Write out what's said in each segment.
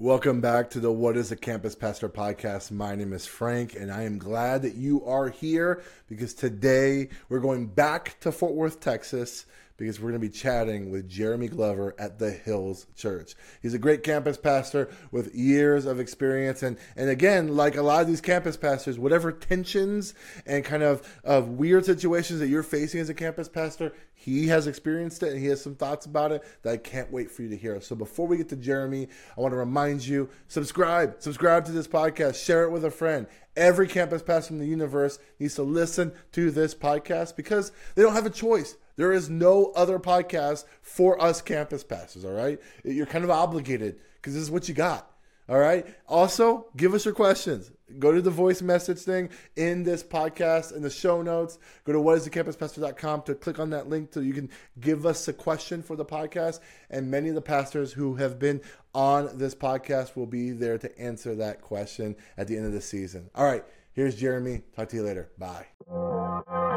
Welcome back to the What is a Campus Pastor podcast. My name is Frank, and I am glad that you are here because today we're going back to Fort Worth, Texas, because we're going to be chatting with Jeremy Glover at the Hills Church. He's a great campus pastor with years of experience. And, and again, like a lot of these campus pastors, whatever tensions and kind of, of weird situations that you're facing as a campus pastor, he has experienced it and he has some thoughts about it that I can't wait for you to hear. So before we get to Jeremy, I want to remind you subscribe, subscribe to this podcast, share it with a friend. Every campus pastor in the universe needs to listen to this podcast because they don't have a choice. There is no other podcast for us campus pastors, all right? You're kind of obligated because this is what you got. All right. Also, give us your questions. Go to the voice message thing in this podcast in the show notes. Go to whatisthecampuspastor.com to click on that link so you can give us a question for the podcast. And many of the pastors who have been on this podcast will be there to answer that question at the end of the season. All right. Here's Jeremy. Talk to you later. Bye.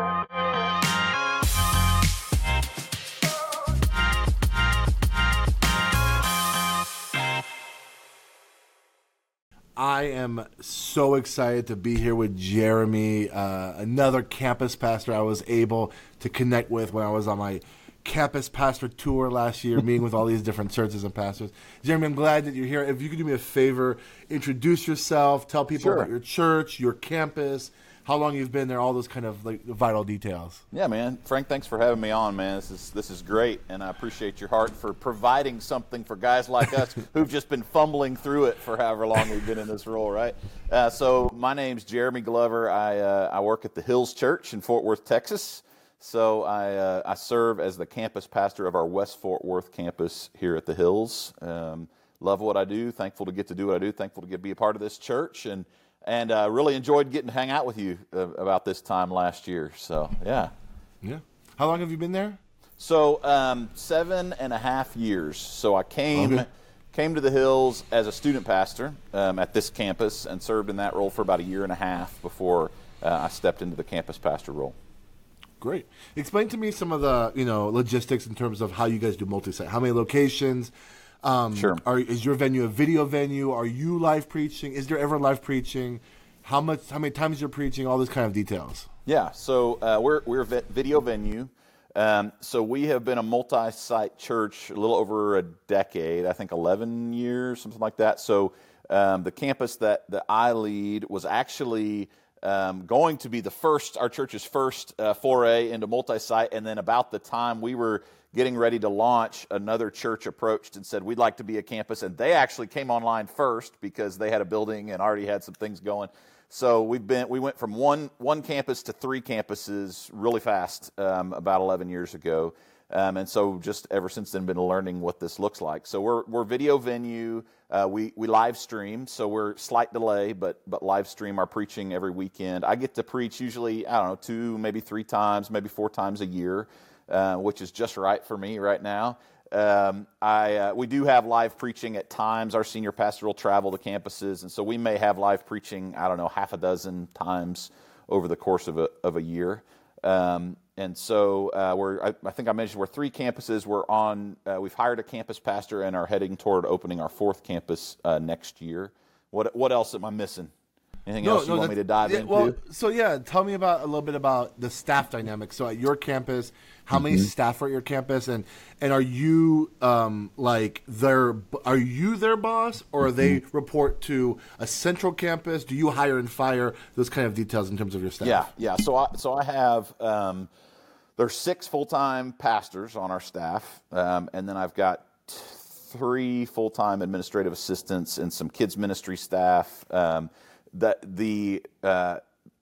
I am so excited to be here with Jeremy, uh, another campus pastor I was able to connect with when I was on my campus pastor tour last year, meeting with all these different churches and pastors. Jeremy, I'm glad that you're here. If you could do me a favor, introduce yourself, tell people Sure. about your church, your campus, how long you've been there, all those kind of like vital details. Yeah, man. Frank, thanks for having me on, man. This is this is great, and I appreciate your heart for providing something for guys like us who've just been fumbling through it for however long we've been in this role, right? Uh, so my name's Jeremy Glover. I uh, I work at the Hills Church in Fort Worth, Texas. So I uh, I serve as the campus pastor of our West Fort Worth campus here at the Hills. Um, love what I do. Thankful to get to do what I do. Thankful to get be a part of this church and. And uh, really enjoyed getting to hang out with you uh, about this time last year. So, yeah. Yeah. How long have you been there? So um, seven and a half years. So I came Okay. came to the Hills as a student pastor um, at this campus and served in that role for about a year and a half before uh, I stepped into the campus pastor role. Great. Explain to me some of the you know logistics in terms of how you guys do multi-site. How many locations? Um, Sure. Are, is your venue a video venue? Are you live preaching? Is there ever live preaching? How much? How many times you're preaching? All those kind of details. Yeah, so uh, we're we're a video venue. Um, so we have been a multi-site church a little over a decade, I think 11 years, something like that. So um, the campus that that I lead was actually um, going to be the first, our church's first uh, foray into multi-site, and then about the time we were getting ready to launch, another church approached and said we'd like to be a campus, and they actually came online first because they had a building and already had some things going. So we've been we went from one one campus to three campuses really fast um, about 11 years ago, um, and so just ever since then been learning what this looks like. So we're we're video venue. Uh, we we live stream, so we're slight delay, but but live stream our preaching every weekend. I get to preach usually I don't know two maybe three times maybe four times a year, uh, which is just right for me right now. Um, I, uh, we do have live preaching at times. Our senior pastor will travel to campuses, and so we may have live preaching, I don't know, half a dozen times over the course of a, of a year. Um, and so uh, we're, I, I think I mentioned we're three campuses. We're on, uh, we've hired a campus pastor and are heading toward opening our fourth campus uh, next year. What, what else am I missing? Anything else you want me to dive yeah, into? Well, so yeah, tell me about a little bit about the staff dynamics. So at your campus, how many Mm-hmm. staff are at your campus, and and are you um, like their are you their boss, or they Mm-hmm. report to a central campus? Do you hire and fire those kind of details in terms of your staff? Yeah, yeah. So I so I have um, there's six full time pastors on our staff, um, and then I've got three full time administrative assistants and some kids ministry staff. Um, that the uh,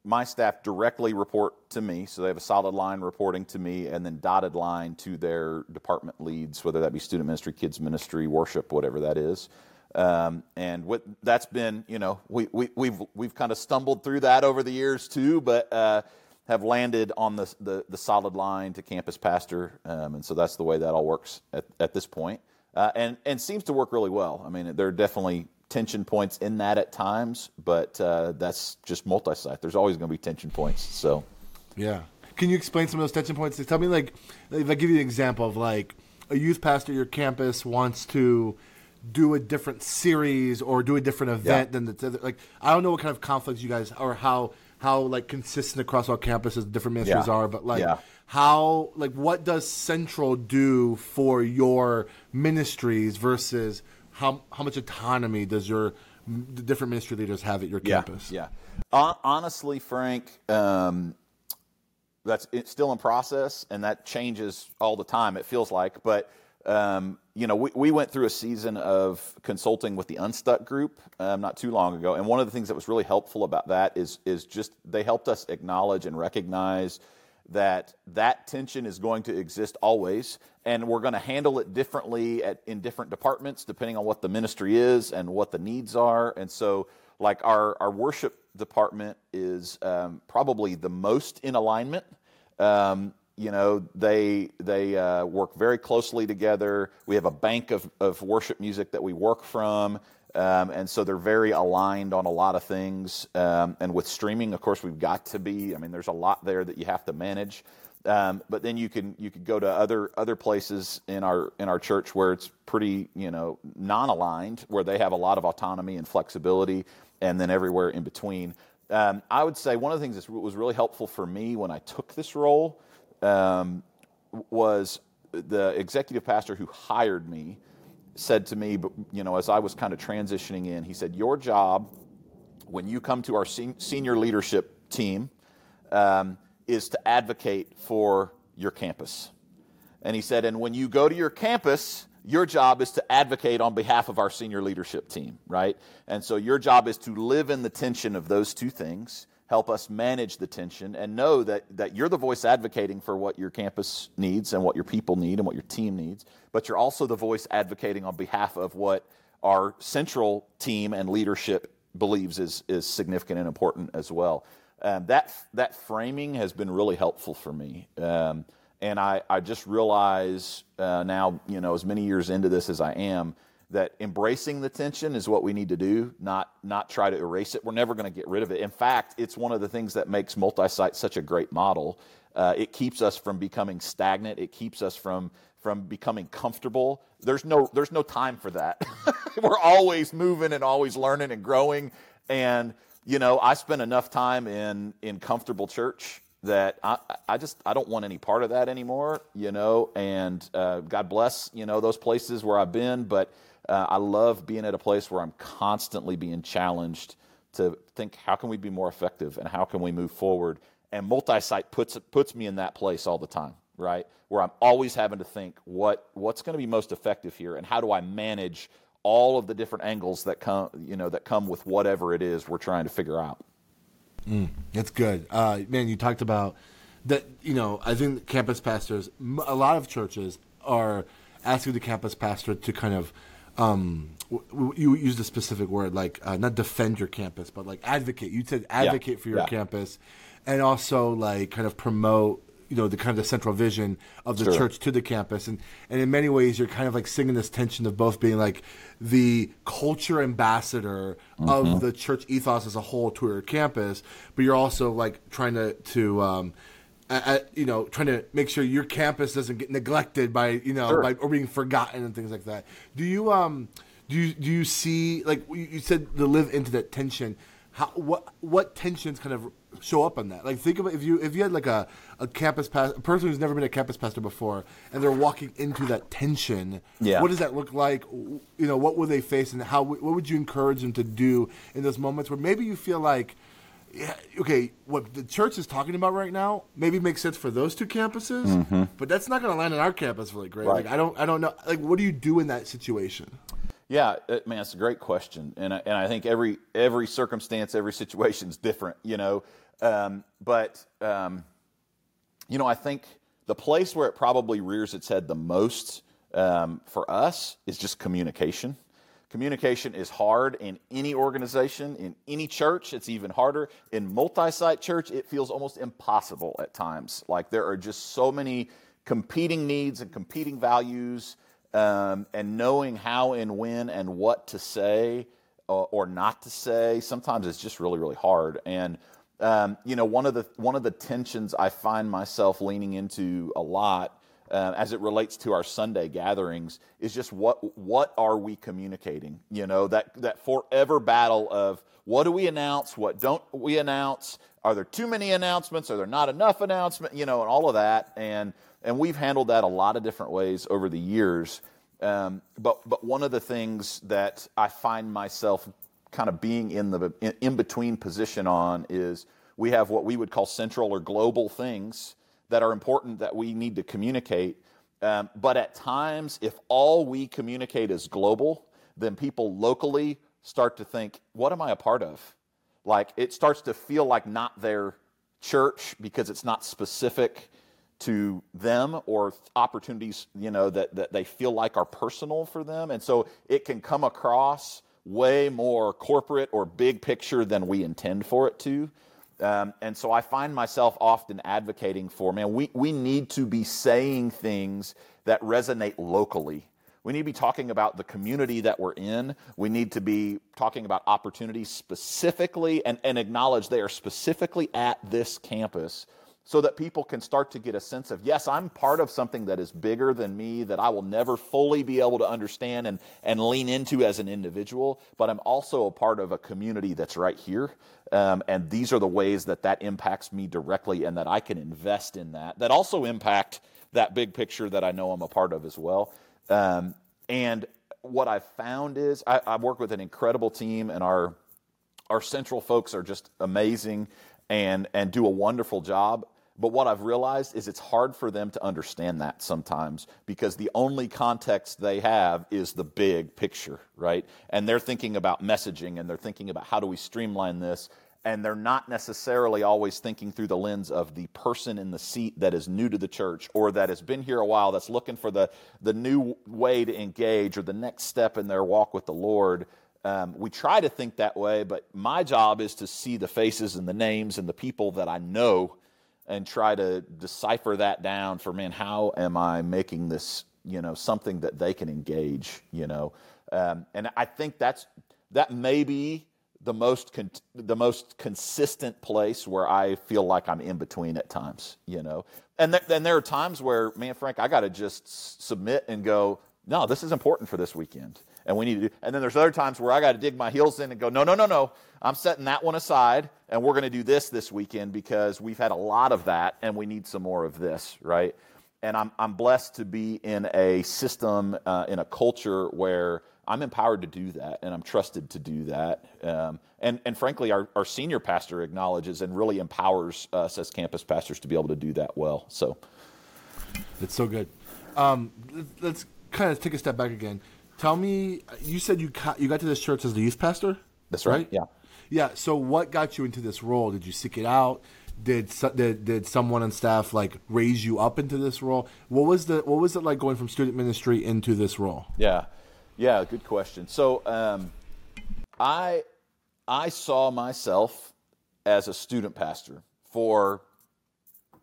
my staff directly report to me, so they have a solid line reporting to me, and then dotted line to their department leads, whether that be student ministry, kids ministry, worship, whatever that is. Um, and what that's been, you know, we, we, we've we've kind of stumbled through that over the years too, but uh, have landed on the, the the solid line to campus pastor, um, and so that's the way that all works at, at this point, uh, and and seems to work really well. I mean, there are definitely tension points in that at times, but uh, that's just multi-site. There's always going to be tension points. So, Yeah. Can you explain some of those tension points? Tell me, like, if I give you an example of like a youth pastor at your campus wants to do a different series or do a different event than the other. Like I don't know what kind of conflicts you guys or how how like consistent across all campuses different ministries Yeah. are, but like Yeah. how like what does Central do for your ministries versus how how much autonomy does your the different ministry leaders have at your campus? Yeah. Hon- honestly, Frank, um, that's it's still in process, and that changes all the time. It feels like, but um, you know, we, we went through a season of consulting with the Unstuck group um, not too long ago, and one of the things that was really helpful about that is is just they helped us acknowledge and recognize that that tension is going to exist always and we're going to handle it differently at, in different departments depending on what the ministry is and what the needs are. And so like our, our worship department is um, probably the most in alignment. Um, you know they they uh, work very closely together. We have a bank of, of worship music that we work from um, and so they're very aligned on a lot of things. Um, and with streaming, of course, we've got to be. I mean, there's a lot there that you have to manage. Um, but then you can you could go to other other places in our in our church where it's pretty you know non-aligned, where they have a lot of autonomy and flexibility, and then everywhere in between. Um, I would say one of the things that was really helpful for me when I took this role um, was the executive pastor who hired me said to me, you know, as I was kind of transitioning in, he said, Your job when you come to our sen- senior leadership team um, is to advocate for your campus. And he said, And when you go to your campus, your job is to advocate on behalf of our senior leadership team, right? And so your job is to live in the tension of those two things, help us manage the tension, and know that, that you're the voice advocating for what your campus needs and what your people need and what your team needs, but you're also the voice advocating on behalf of what our central team and leadership believes is, is significant and important as well. Um, that, that framing has been really helpful for me. Um, and I, I just realize uh, now, you know, as many years into this as I am, that embracing the tension is what we need to do, not not try to erase it. We're never going to get rid of it. In fact, it's one of the things that makes multi-site such a great model. Uh, it keeps us from becoming stagnant. It keeps us from from becoming comfortable. There's no there's no time for that. We're always moving and always learning and growing. And you know, I spend enough time in in comfortable church that I, I just I don't want any part of that anymore, you know. And uh, God bless you know those places where I've been, but uh, I love being at a place where I'm constantly being challenged to think how can we be more effective and how can we move forward. And multi-site puts puts me in that place all the time, right? Where I'm always having to think what what's going to be most effective here, and how do I manage all of the different angles that come you know that come with whatever it is we're trying to figure out. That's good. Uh, man, you talked about that, you know, I think campus pastors, a lot of churches are asking the campus pastor to kind of, um, w- w- you used a specific word, like uh, not defend your campus, but like advocate. You said advocate for your yeah. campus and also like kind of promote you know the kind of the central vision of the Sure. church to the campus and and in many ways you're kind of like singing this tension of both being like the culture ambassador of the church ethos as a whole to your campus but you're also like trying to to um a- a- you know trying to make sure your campus doesn't get neglected by you know Sure. by or being forgotten and things like that do you um do you do you see like you you said to live into that tension how what what tensions kind of show up on that? Like think about if you if you had like a, a campus a person who's never been a campus pastor before and they're walking into that tension. Yeah. What does that look like? You know, what will they face and how what would you encourage them to do in those moments where maybe you feel like yeah, okay, what the church is talking about right now maybe makes sense for those two campuses, mm-hmm. but that's not going to land on our campus really great. Right. Like I don't, I don't know. Like, what do you do in that situation? Yeah, uh, man, it's a great question, and I, and I think every every circumstance, every situation is different, you know. Um, but um, you know, I think the place where it probably rears its head the most um, for us is just communication. Communication is hard in any organization, in any church. It's even harder in multi-site church. It feels almost impossible at times. Like there are just so many competing needs and competing values um, and knowing how and when and what to say or, or not to say sometimes it's just really really hard. And um, you know one of the one of the tensions i find myself leaning into a lot uh, as it relates to our Sunday gatherings is just what what are we communicating? You know that that forever battle of what do we announce, what don't we announce? Are there too many announcements? Are there not enough announcements? You know, and all of that. And and we've handled that a lot of different ways over the years. Um, but but one of the things that I find myself kind of being in the in, in between position on is we have what we would call central or global things that are important that we need to communicate. Um, but at times, if all we communicate is global, then people locally start to think, what am I a part of? Like it starts to feel like not their church because it's not specific to them or opportunities, you know, that, that they feel like are personal for them. And so it can come across way more corporate or big picture than we intend for it to. Um, and so I find myself often advocating for, man, we, we need to be saying things that resonate locally. We need to be talking about the community that we're in. We need to be talking about opportunities specifically and, and acknowledge they are specifically at this campus so that people can start to get a sense of, yes, I'm part of something that is bigger than me, that I will never fully be able to understand and, and lean into as an individual, but I'm also a part of a community that's right here. Um, and these are the ways that that impacts me directly and that I can invest in that, that also impact that big picture that I know I'm a part of as well. Um, and what I've found is I, I work with an incredible team, and our, our central folks are just amazing and, and do a wonderful job but what I've realized is it's hard for them to understand that sometimes because the only context they have is the big picture, right? And they're thinking about messaging and they're thinking about how do we streamline this. And they're not necessarily always thinking through the lens of the person in the seat that is new to the church or that has been here a while, that's looking for the, the new way to engage or the next step in their walk with the Lord. Um, we try to think that way, but my job is to see the faces and the names and the people that I know and try to decipher that down for man how am i making this you know something that they can engage you know? Um, and i think that's that may be the most con- the most consistent place where i feel like i'm in between at times you know? And then th- there are times where man frank i got to just submit and go no this is important for this weekend and we need to do. And then there's other times where I got to dig my heels in and go, no, no, no, no. I'm setting that one aside, and we're going to do this this weekend because we've had a lot of that, and we need some more of this, right? And I'm I'm blessed to be in a system, uh, in a culture where I'm empowered to do that, and I'm trusted to do that. Um, and and frankly, our our senior pastor acknowledges and really empowers us as campus pastors to be able to do that well. So. It's so good. Um, let's kind of take a step back again. Tell me, you said you got, you got to this church as the youth pastor. That's right. right? Yeah. Yeah. So, what got you into this role? Did you seek it out? Did, did did someone on staff like raise you up into this role? What was the what was it like going from student ministry into this role? Yeah, yeah, good question. So, um, I I saw myself as a student pastor for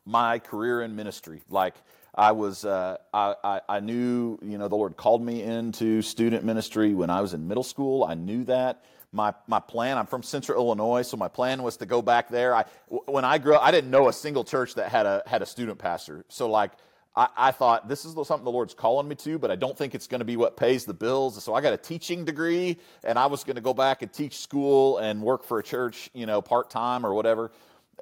my career in ministry. Like I was, uh, I, I, knew, you know, the Lord called me into student ministry when I was in middle school. I knew that. My, my plan, I'm from Central Illinois, so my plan was to go back there. I, when I grew up, I didn't know a single church that had a, had a student pastor. So, like, I, I thought this is something the Lord's calling me to, but I don't think it's going to be what pays the bills. So I got a teaching degree, and I was going to go back and teach school and work for a church, you know, part time or whatever.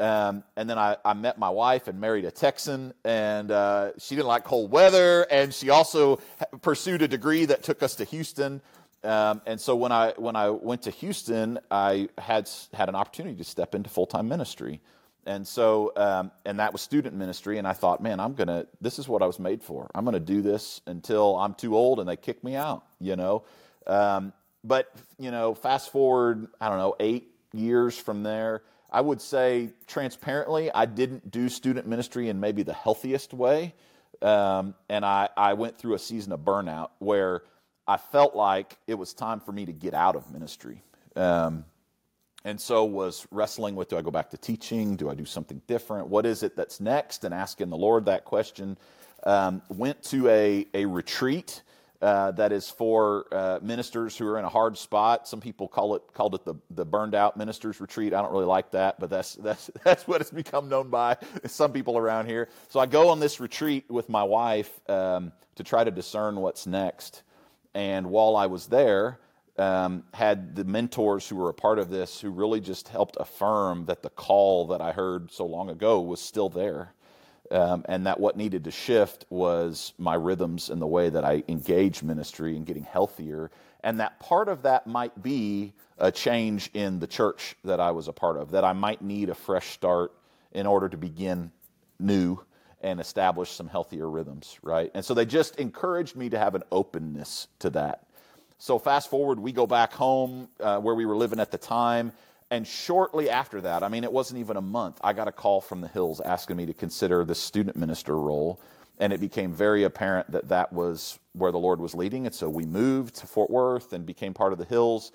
Um, and then I, I, met my wife and married a Texan, and uh, she didn't like cold weather, and she also pursued a degree that took us to Houston. Um, and so when I when I went to Houston, I had had an opportunity to step into full time ministry, and so um, and that was student ministry. And I thought, man, I'm gonna this is what I was made for. I'm gonna do this until I'm too old and they kick me out, you know. Um, but you know, fast forward, I don't know, eight years from there. I would say transparently, I didn't do student ministry in maybe the healthiest way. Um, and I, I went through a season of burnout where I felt like it was time for me to get out of ministry. Um, and so was wrestling with do I go back to teaching? Do I do something different? What is it that's next? And asking the Lord that question. Um, went to a, a retreat uh, that is for uh, ministers who are in a hard spot. Some people call it called it the, the burned out ministers retreat. I don't really like that, but that's that's that's what it's become known by some people around here. So I go on this retreat with my wife um, to try to discern what's next. And while I was there, um, had the mentors who were a part of this who really just helped affirm that the call that I heard so long ago was still there um, and that what needed to shift was my rhythms and the way that I engage ministry and getting healthier. And that part of that might be a change in the church that I was a part of, that I might need a fresh start in order to begin new and establish some healthier rhythms, right? And so they just encouraged me to have an openness to that. So fast forward, we go back home uh, where we were living at the time, and shortly after that, I mean, it wasn't even a month, I got a call from the Hills asking me to consider the student minister role. And it became very apparent that that was where the Lord was leading. And so we moved to Fort Worth and became part of the Hills.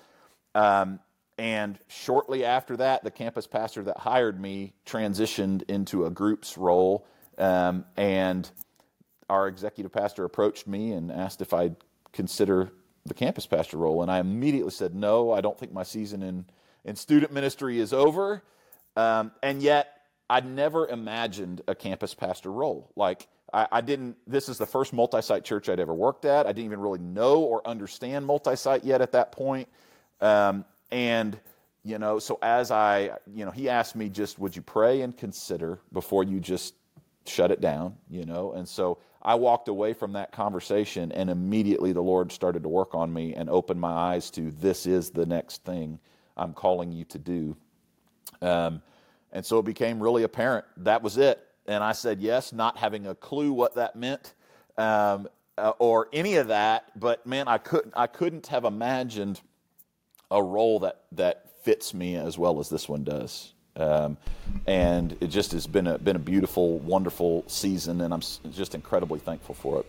Um, and shortly after that, the campus pastor that hired me transitioned into a group's role. Um, and our executive pastor approached me and asked if I'd consider the campus pastor role. And I immediately said, no, I don't think my season in and student ministry is over. Um, and yet, I'd never imagined a campus pastor role. Like, I, I didn't, this is the first multi site church I'd ever worked at. I didn't even really know or understand multi site yet at that point. Um, and, you know, so as I, you know, he asked me just, would you pray and consider before you just shut it down, you know? And so I walked away from that conversation, and immediately the Lord started to work on me and open my eyes to this is the next thing I'm calling you to do. Um, and so it became really apparent that was it. And I said yes, not having a clue what that meant um, uh, or any of that. But man, I couldn't, I couldn't have imagined a role that, that fits me as well as this one does. Um, and it just has been a, been a beautiful, wonderful season, and I'm just incredibly thankful for it.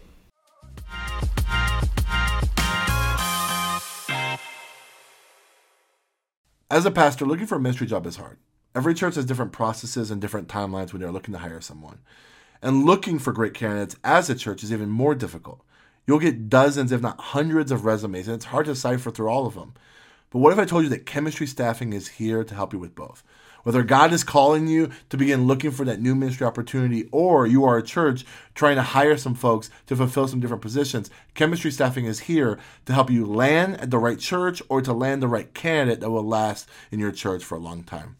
As a pastor, looking for a ministry job is hard. Every church has different processes and different timelines when they're looking to hire someone. And looking for great candidates as a church is even more difficult. You'll get dozens, if not hundreds, of resumes, and it's hard to cipher through all of them. But what if I told you that chemistry staffing is here to help you with both? Whether God is calling you to begin looking for that new ministry opportunity or you are a church trying to hire some folks to fulfill some different positions, chemistry staffing is here to help you land at the right church or to land the right candidate that will last in your church for a long time.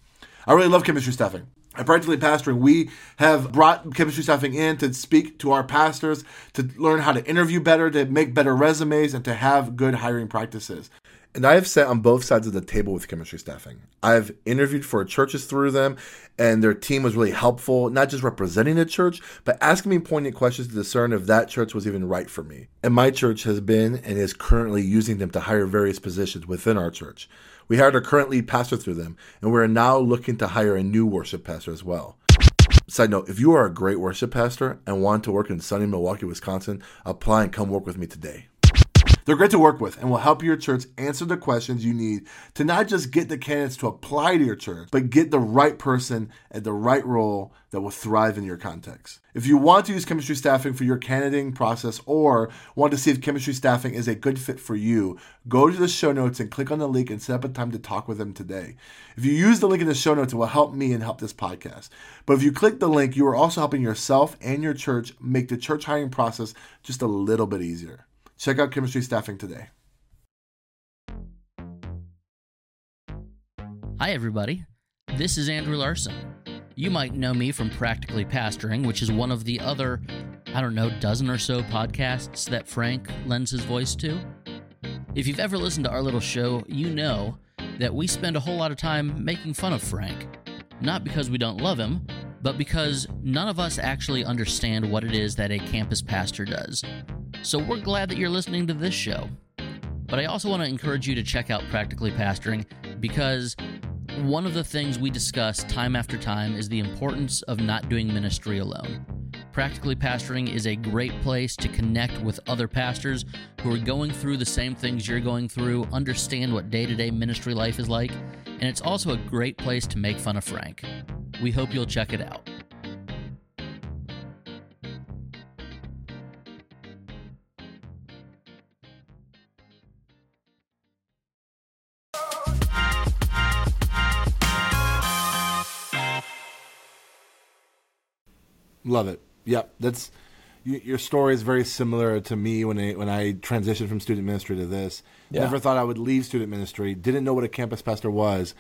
I really love chemistry staffing. At Practically Pastoring, we have brought chemistry staffing in to speak to our pastors, to learn how to interview better, to make better resumes, and to have good hiring practices. And I have sat on both sides of the table with chemistry staffing. I've interviewed for churches through them, and their team was really helpful, not just representing the church, but asking me poignant questions to discern if that church was even right for me. And my church has been and is currently using them to hire various positions within our church. We hired our current lead pastor through them, and we're now looking to hire a new worship pastor as well. Side note, if you are a great worship pastor and want to work in sunny Milwaukee, Wisconsin, apply and come work with me today. They're great to work with and will help your church answer the questions you need to not just get the candidates to apply to your church, but get the right person at the right role that will thrive in your context. If you want to use chemistry staffing for your candidating process or want to see if chemistry staffing is a good fit for you, go to the show notes and click on the link and set up a time to talk with them today. If you use the link in the show notes, it will help me and help this podcast. But if you click the link, you are also helping yourself and your church make the church hiring process just a little bit easier. Check out chemistry staffing today. Hi, everybody. This is Andrew Larson. You might know me from Practically Pastoring, which is one of the other, I don't know, dozen or so podcasts that Frank lends his voice to. If you've ever listened to our little show, you know that we spend a whole lot of time making fun of Frank. Not because we don't love him, but because none of us actually understand what it is that a campus pastor does. So we're glad that you're listening to this show. But I also want to encourage you to check out Practically Pastoring because one of the things we discuss time after time is the importance of not doing ministry alone. Practically Pastoring is a great place to connect with other pastors who are going through the same things you're going through, understand what day to day ministry life is like, and it's also a great place to make fun of Frank. We hope you'll check it out. Love it. Yep, that's your story is very similar to me when I when I transitioned from student ministry to this. Yeah. Never thought I would leave student ministry. Didn't know what a campus pastor was,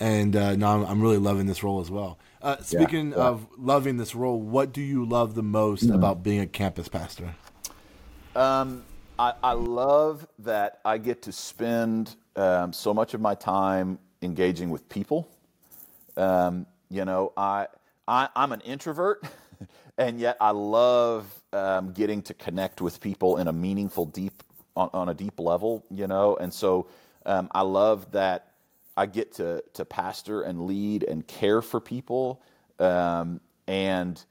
and uh, now I'm, I'm, really loving this role as well. Uh, speaking yeah, yeah. of loving this role, what do you love the most mm-hmm. about being a campus pastor? Um, I, I, love that I get to spend um, so much of my time engaging with people. Um, you know, I, I I'm an introvert. and yet I love um, getting to connect with people in a meaningful, deep, on, on a deep level, you know. And so um, I love that I get to to pastor and lead and care for people, um, and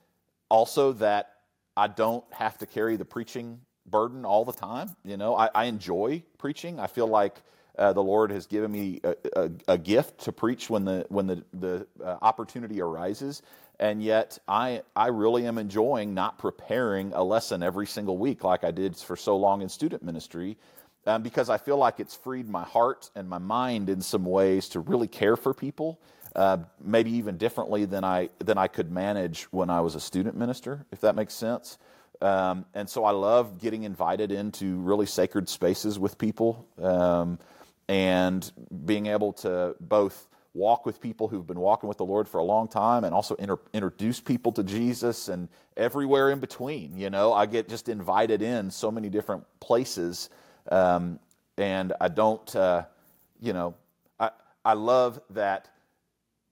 also that I don't have to carry the preaching burden all the time. You know, I, I enjoy preaching. I feel like. Uh, the Lord has given me a, a, a, gift to preach when the when the the uh, opportunity arises, and yet I, I really am enjoying not preparing a lesson every single week like I did for so long in student ministry um, because I feel like it's freed my heart and my mind in some ways to really care for people, uh, maybe even differently than I, than I could manage when I was a student minister, if that makes sense. Um, and so I love getting invited into really sacred spaces with people um, and being able to both walk with people who've been walking with the Lord for a long time and also inter- introduce people to Jesus and everywhere in between. You know, I get just invited in so many different places. Um, and I don't, uh, you know, I, I love that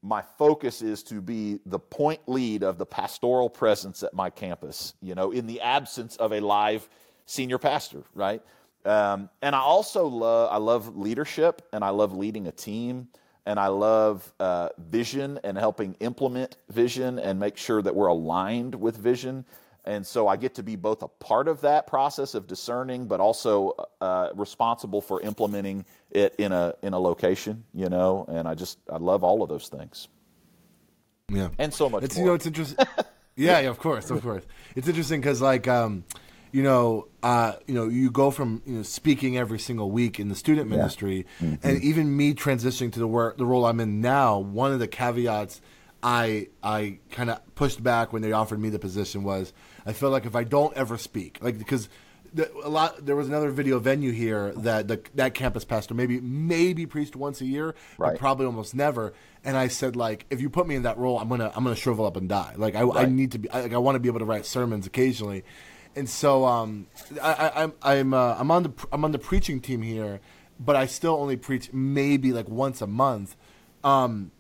my focus is to be the point lead of the pastoral presence at my campus, you know, in the absence of a live senior pastor, right? Um, and I also love, I love leadership and I love leading a team and I love uh, vision and helping implement vision and make sure that we're aligned with vision. And so I get to be both a part of that process of discerning, but also uh, responsible for implementing it in a in a location, you know. And I just I love all of those things. Yeah, and so much. It's more. you know it's interesting. yeah, yeah, of course, of course. It's interesting because like. Um, you know, uh, you know, you go from you know speaking every single week in the student ministry, yeah. mm-hmm. and even me transitioning to the where, the role I'm in now. One of the caveats I I kind of pushed back when they offered me the position was I feel like if I don't ever speak, like because the, a lot there was another video venue here that the, that campus pastor maybe maybe preached once a year, right. but probably almost never. And I said like, if you put me in that role, I'm gonna I'm gonna shrivel up and die. Like I, right. I need to be I, like I want to be able to write sermons occasionally and so um, I, I, I'm I'm uh, I'm on the I'm on the preaching team here, but I still only preach maybe like once a month, um,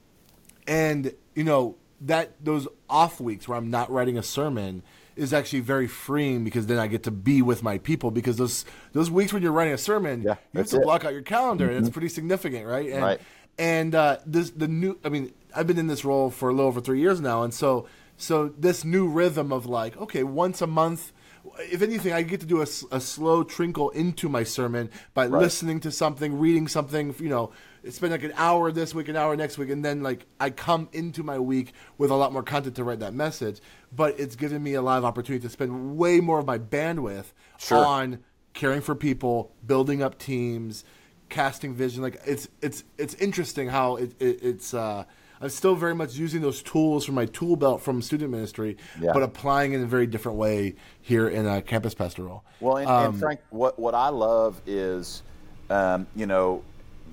and you know that those off weeks where I'm not writing a sermon is actually very freeing because then I get to be with my people because those those weeks when you're writing a sermon, yeah, you have to it. block out your calendar mm-hmm. and it's mm-hmm. pretty significant, right? And, right. And uh, this the new. I mean, I've been in this role for a little over three years now, and so so this new rhythm of like, okay, once a month if anything, I get to do a, a slow trinkle into my sermon by right. listening to something, reading something. You know, spend like an hour this week, an hour next week, and then like I come into my week with a lot more content to write that message. But it's given me a lot of opportunity to spend way more of my bandwidth sure. on caring for people, building up teams, casting vision. Like it's it's it's interesting how it, it it's. Uh, I'm still very much using those tools from my tool belt from student ministry, yeah. but applying in a very different way here in a campus pastoral. Well, and, um, and Frank, what what I love is, um, you know,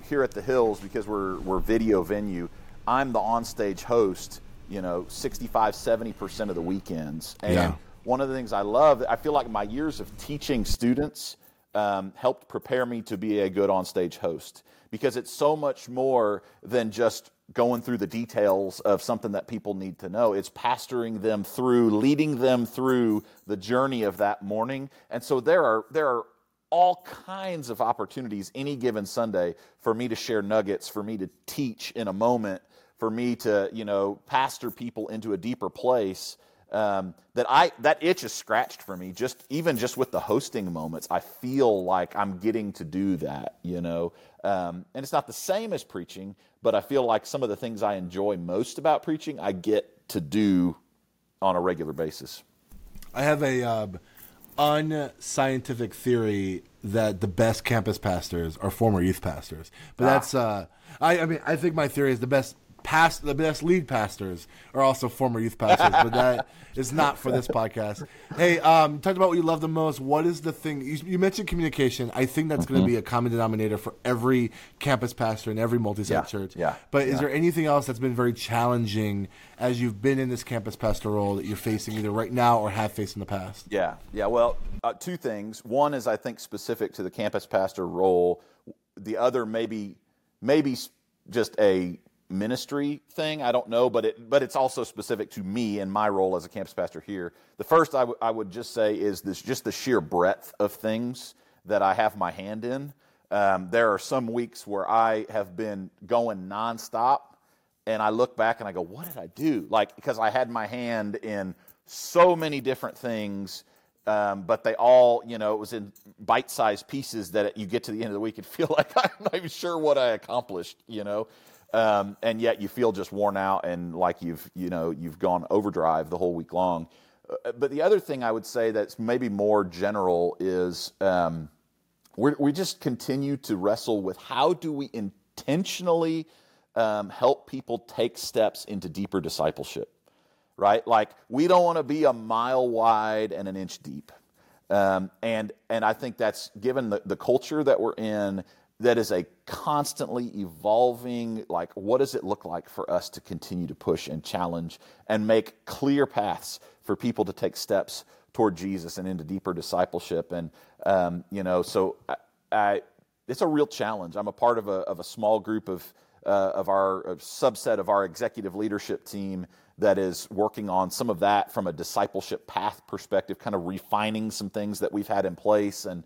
here at the Hills because we're we're video venue. I'm the onstage host. You know, 65, 70 percent of the weekends, and yeah. one of the things I love, I feel like my years of teaching students um, helped prepare me to be a good onstage host because it's so much more than just going through the details of something that people need to know. It's pastoring them through, leading them through the journey of that morning. And so there are there are all kinds of opportunities any given Sunday for me to share nuggets, for me to teach in a moment, for me to, you know, pastor people into a deeper place um, that I that itch is scratched for me. Just even just with the hosting moments, I feel like I'm getting to do that. You know, um, and it's not the same as preaching, but I feel like some of the things I enjoy most about preaching, I get to do on a regular basis. I have a uh, unscientific theory that the best campus pastors are former youth pastors, but ah. that's uh, I, I mean I think my theory is the best past the best lead pastors are also former youth pastors, but that is not for this podcast. Hey, um, talked about what you love the most. What is the thing you, you mentioned communication? I think that's going to be a common denominator for every campus pastor and every multi-site Yeah, church. yeah, But is yeah. there anything else that's been very challenging as you've been in this campus pastor role that you're facing either right now or have faced in the past? Yeah, yeah. Well, uh, two things. One is I think specific to the campus pastor role. The other maybe maybe just a ministry thing. I don't know, but it but it's also specific to me and my role as a campus pastor here. The first I, w- I would just say is this just the sheer breadth of things that I have my hand in. Um, there are some weeks where I have been going nonstop and I look back and I go, what did I do? Like, because I had my hand in so many different things, um, but they all, you know, it was in bite sized pieces that you get to the end of the week and feel like I'm not even sure what I accomplished, you know? Um, and yet you feel just worn out and like you've, you know, you've gone overdrive the whole week long. Uh, but the other thing I would say that's maybe more general is, um, we just continue to wrestle with how do we intentionally um, help people take steps into deeper discipleship, right? Like we don't want to be a mile wide and an inch deep, um, and and I think that's given the, the culture that we're in. That is a constantly evolving. Like, what does it look like for us to continue to push and challenge and make clear paths for people to take steps toward Jesus and into deeper discipleship? And um, you know, so I, I, it's a real challenge. I'm a part of a of a small group of uh, of our subset of our executive leadership team that is working on some of that from a discipleship path perspective, kind of refining some things that we've had in place. And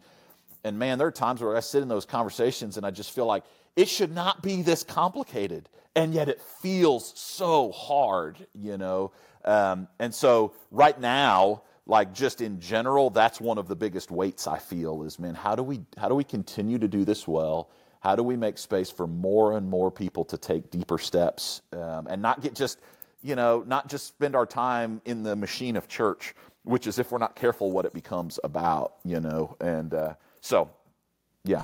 and man, there are times where I sit in those conversations and I just feel like it should not be this complicated, and yet it feels so hard, you know. Um, and so right now, like just in general, that's one of the biggest weights I feel is man, how do we how do we continue to do this well? How do we make space for more and more people to take deeper steps um, and not get just, you know, not just spend our time in the machine of church, which is if we're not careful what it becomes about, you know? And uh, so, yeah.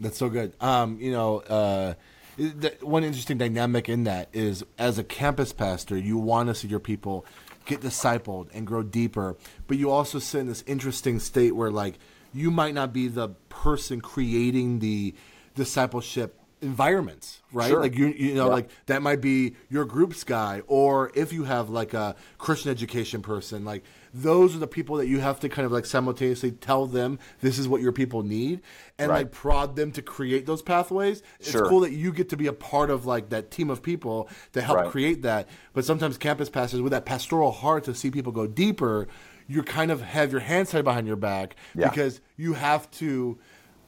That's so good. Um, you know, uh, the, one interesting dynamic in that is as a campus pastor, you want to see your people get discipled and grow deeper, but you also sit in this interesting state where, like, you might not be the person creating the discipleship environments, right? Sure. Like you, you know, Yeah. like that might be your group's guy, or if you have like a Christian education person, like those are the people that you have to kind of like simultaneously tell them this is what your people need, and Right. like prod them to create those pathways. It's Sure. cool that you get to be a part of like that team of people to help Right. create that. But sometimes campus pastors with that pastoral heart to see people go deeper, you kind of have your hands tied behind your back Yeah. because you have to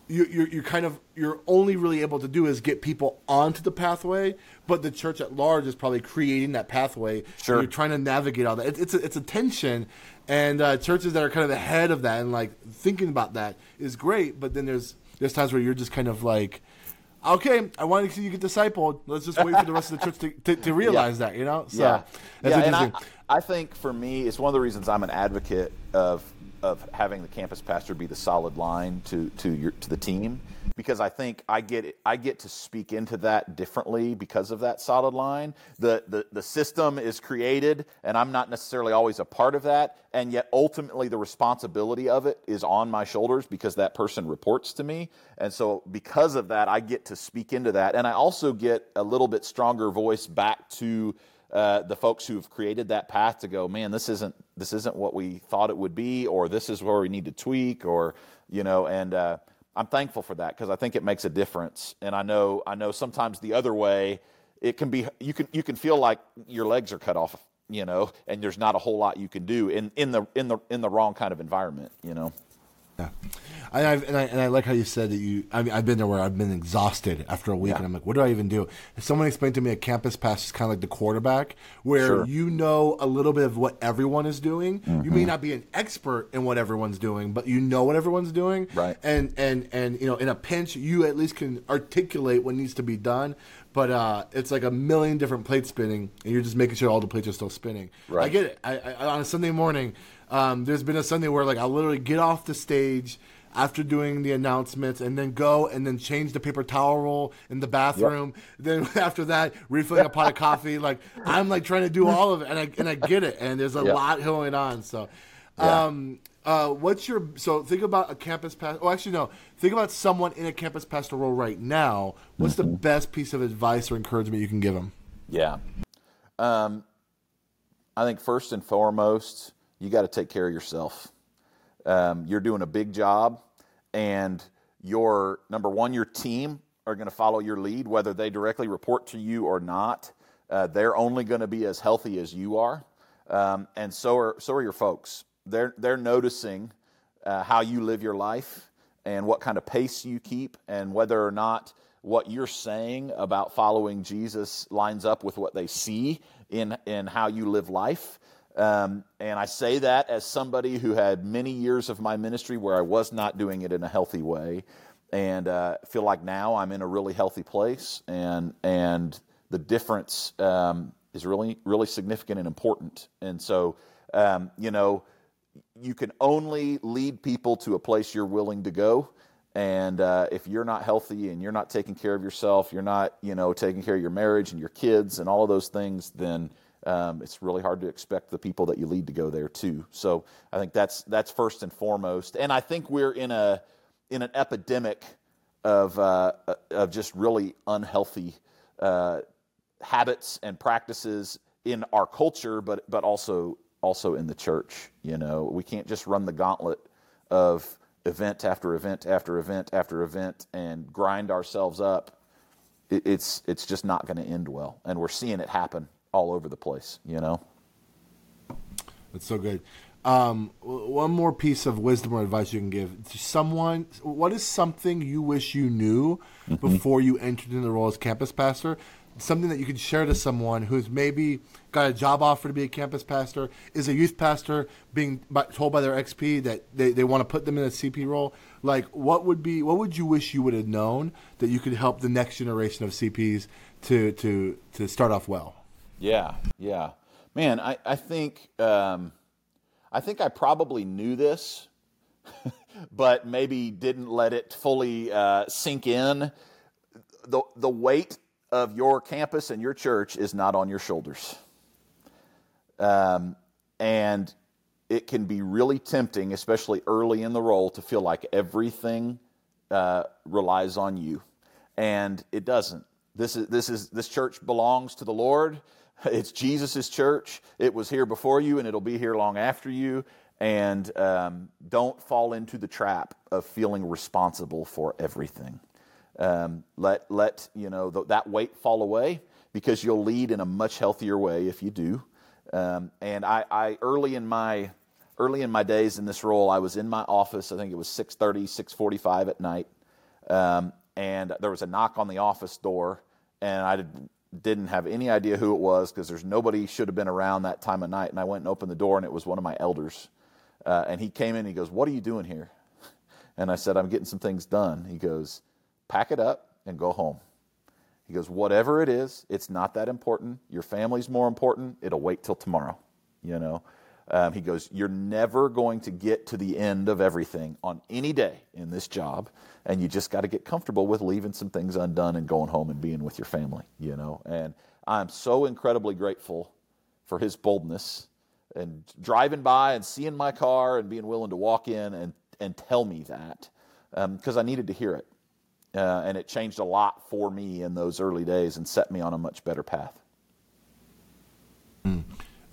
you, you're, you're kind of you're only really able to do is get people onto the pathway, but the church at large is probably creating that pathway. and Sure. you're trying to navigate all that. It, it's a, it's a tension, and uh, churches that are kind of ahead of that and like thinking about that is great. But then there's there's times where you're just kind of like, okay, I want to see you get discipled. Let's just wait for the rest of the church to, to, to realize that. You know, so yeah, that's yeah, interesting. I think for me, it's one of the reasons I'm an advocate of of having the campus pastor be the solid line to to your to the team because I think I get I get to speak into that differently because of that solid line. The, the the system is created, and I'm not necessarily always a part of that, and yet ultimately the responsibility of it is on my shoulders because that person reports to me, and so because of that, I get to speak into that, and I also get a little bit stronger voice back to uh, the folks who've created that path to go, man, this isn't this isn't what we thought it would be, or this is where we need to tweak, or you know, and uh, I'm thankful for that because I think it makes a difference. And I know I know sometimes the other way, it can be you can you can feel like your legs are cut off, you know, and there's not a whole lot you can do in in the in the in the wrong kind of environment, you know. Yeah, and I and I and I like how you said that you. I mean, I've been there where I've been exhausted after a week, Yeah. and I'm like, what do I even do? And someone explained to me a campus pass is kind of like the quarterback, where Sure. you know a little bit of what everyone is doing. You Mm-hmm. may not be an expert in what everyone's doing, but you know what everyone's doing. Right. And and and you know, in a pinch, you at least can articulate what needs to be done. But uh, it's like a million different plates spinning, and you're just making sure all the plates are still spinning. Right. I get it. I, I, on a Sunday morning, um, there's been a Sunday where like I'll literally get off the stage. after doing the announcements and then go and then change the paper towel roll in the bathroom. Then after that, refilling a pot of coffee. Like I'm like trying to do all of it, and I and I get it. And there's a Yep. lot going on. So, Yeah. um, uh, what's your so think about a campus pastor? Oh, actually no. Think about someone in a campus pastor role right now. What's the best piece of advice or encouragement you can give them? Yeah. Um, I think first and foremost, you got to take care of yourself. Um, you're doing a big job, and your number one, your team are going to follow your lead, whether they directly report to you or not. Uh, they're only going to be as healthy as you are, um, and so are so are your folks. They're they're noticing uh, how you live your life and what kind of pace you keep, and whether or not what you're saying about following Jesus lines up with what they see in in how you live life. Um, and I say that as somebody who had many years of my ministry where I was not doing it in a healthy way, and uh, feel like now I'm in a really healthy place, and and the difference um, is really really significant and important. And so, um, you know, you can only lead people to a place you're willing to go. And uh, if you're not healthy and you're not taking care of yourself, you're not, you know, taking care of your marriage and your kids and all of those things, then um, it's really hard to expect the people that you lead to go there too. So I think that's that's first and foremost. And I think we're in a in an epidemic of uh, of just really unhealthy uh, habits and practices in our culture, but but also also in the church. You know, we can't just run the gauntlet of event after event after event after event and grind ourselves up. It, it's it's just not going to end well, and we're seeing it happen all over the place. You know. That's so good. Um, one more piece of wisdom or advice you can give to someone. What is something you wish you knew before you entered in the role as campus pastor? Something that you could share to someone who's maybe got a job offer to be a campus pastor, is a youth pastor, being told by their XP that they, they want to put them in a CP role. Like, what would be what would you wish you would have known that you could help the next generation of CPs to to to start off well? Yeah, yeah, man. I I think um, I think I probably knew this, but maybe didn't let it fully uh, sink in. the The weight of your campus and your church is not on your shoulders, um, and it can be really tempting, especially early in the role, to feel like everything uh, relies on you, and it doesn't. This is this is this church belongs to the Lord. It's Jesus' church. It was here before you, and it'll be here long after you. And um, don't fall into the trap of feeling responsible for everything. Um, let let you know th- that weight fall away because you'll lead in a much healthier way if you do. Um, and I, I early in my early in my days in this role, I was in my office. I think it was 6:30, 6:45 at night, um, and there was a knock on the office door, and I didn't have any idea who it was because there's nobody should have been around that time of night. And I went and opened the door, and it was one of my elders. Uh, and he came in. and He goes, "What are you doing here?" And I said, "I'm getting some things done." He goes, "Pack it up and go home." He goes, "Whatever it is, it's not that important. Your family's more important. It'll wait till tomorrow." You know. Um, he goes, You're never going to get to the end of everything on any day in this job, and you just got to get comfortable with leaving some things undone and going home and being with your family, you know. And I'm so incredibly grateful for his boldness and driving by and seeing my car and being willing to walk in and, and tell me that because I needed to hear it. Uh, and it changed a lot for me in those early days and set me on a much better path.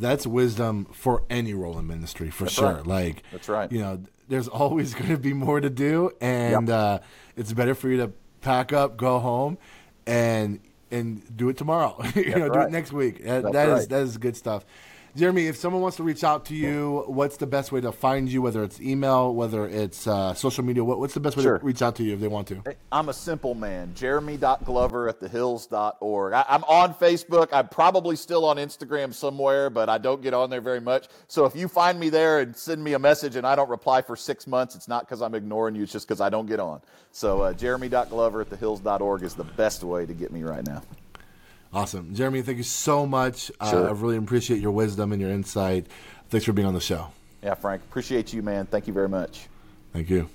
That's wisdom for any role in ministry for sure. right. Like That's right. You know, there's always going to be more to do, and Yep. uh, it's better for you to pack up, go home, and and do it tomorrow. you know, do it next week. That, That's that is right. that is good stuff. Jeremy, if someone wants to reach out to you, what's the best way to find you? Whether it's email, whether it's uh, social media, what, what's the best way Sure. to reach out to you if they want to? I'm a simple man. Jeremy.glover at thehills.org. I, I'm on Facebook. I'm probably still on Instagram somewhere, but I don't get on there very much. So if you find me there and send me a message and I don't reply for six months, it's not because I'm ignoring you. It's just because I don't get on. So uh, Jeremy.glover at thehills.org is the best way to get me right now. Awesome. Jeremy, thank you so much. Uh, sure. Uh, I really appreciate your wisdom and your insight. Thanks for being on the show. Yeah, Frank. Appreciate you, man. Thank you very much. Thank you.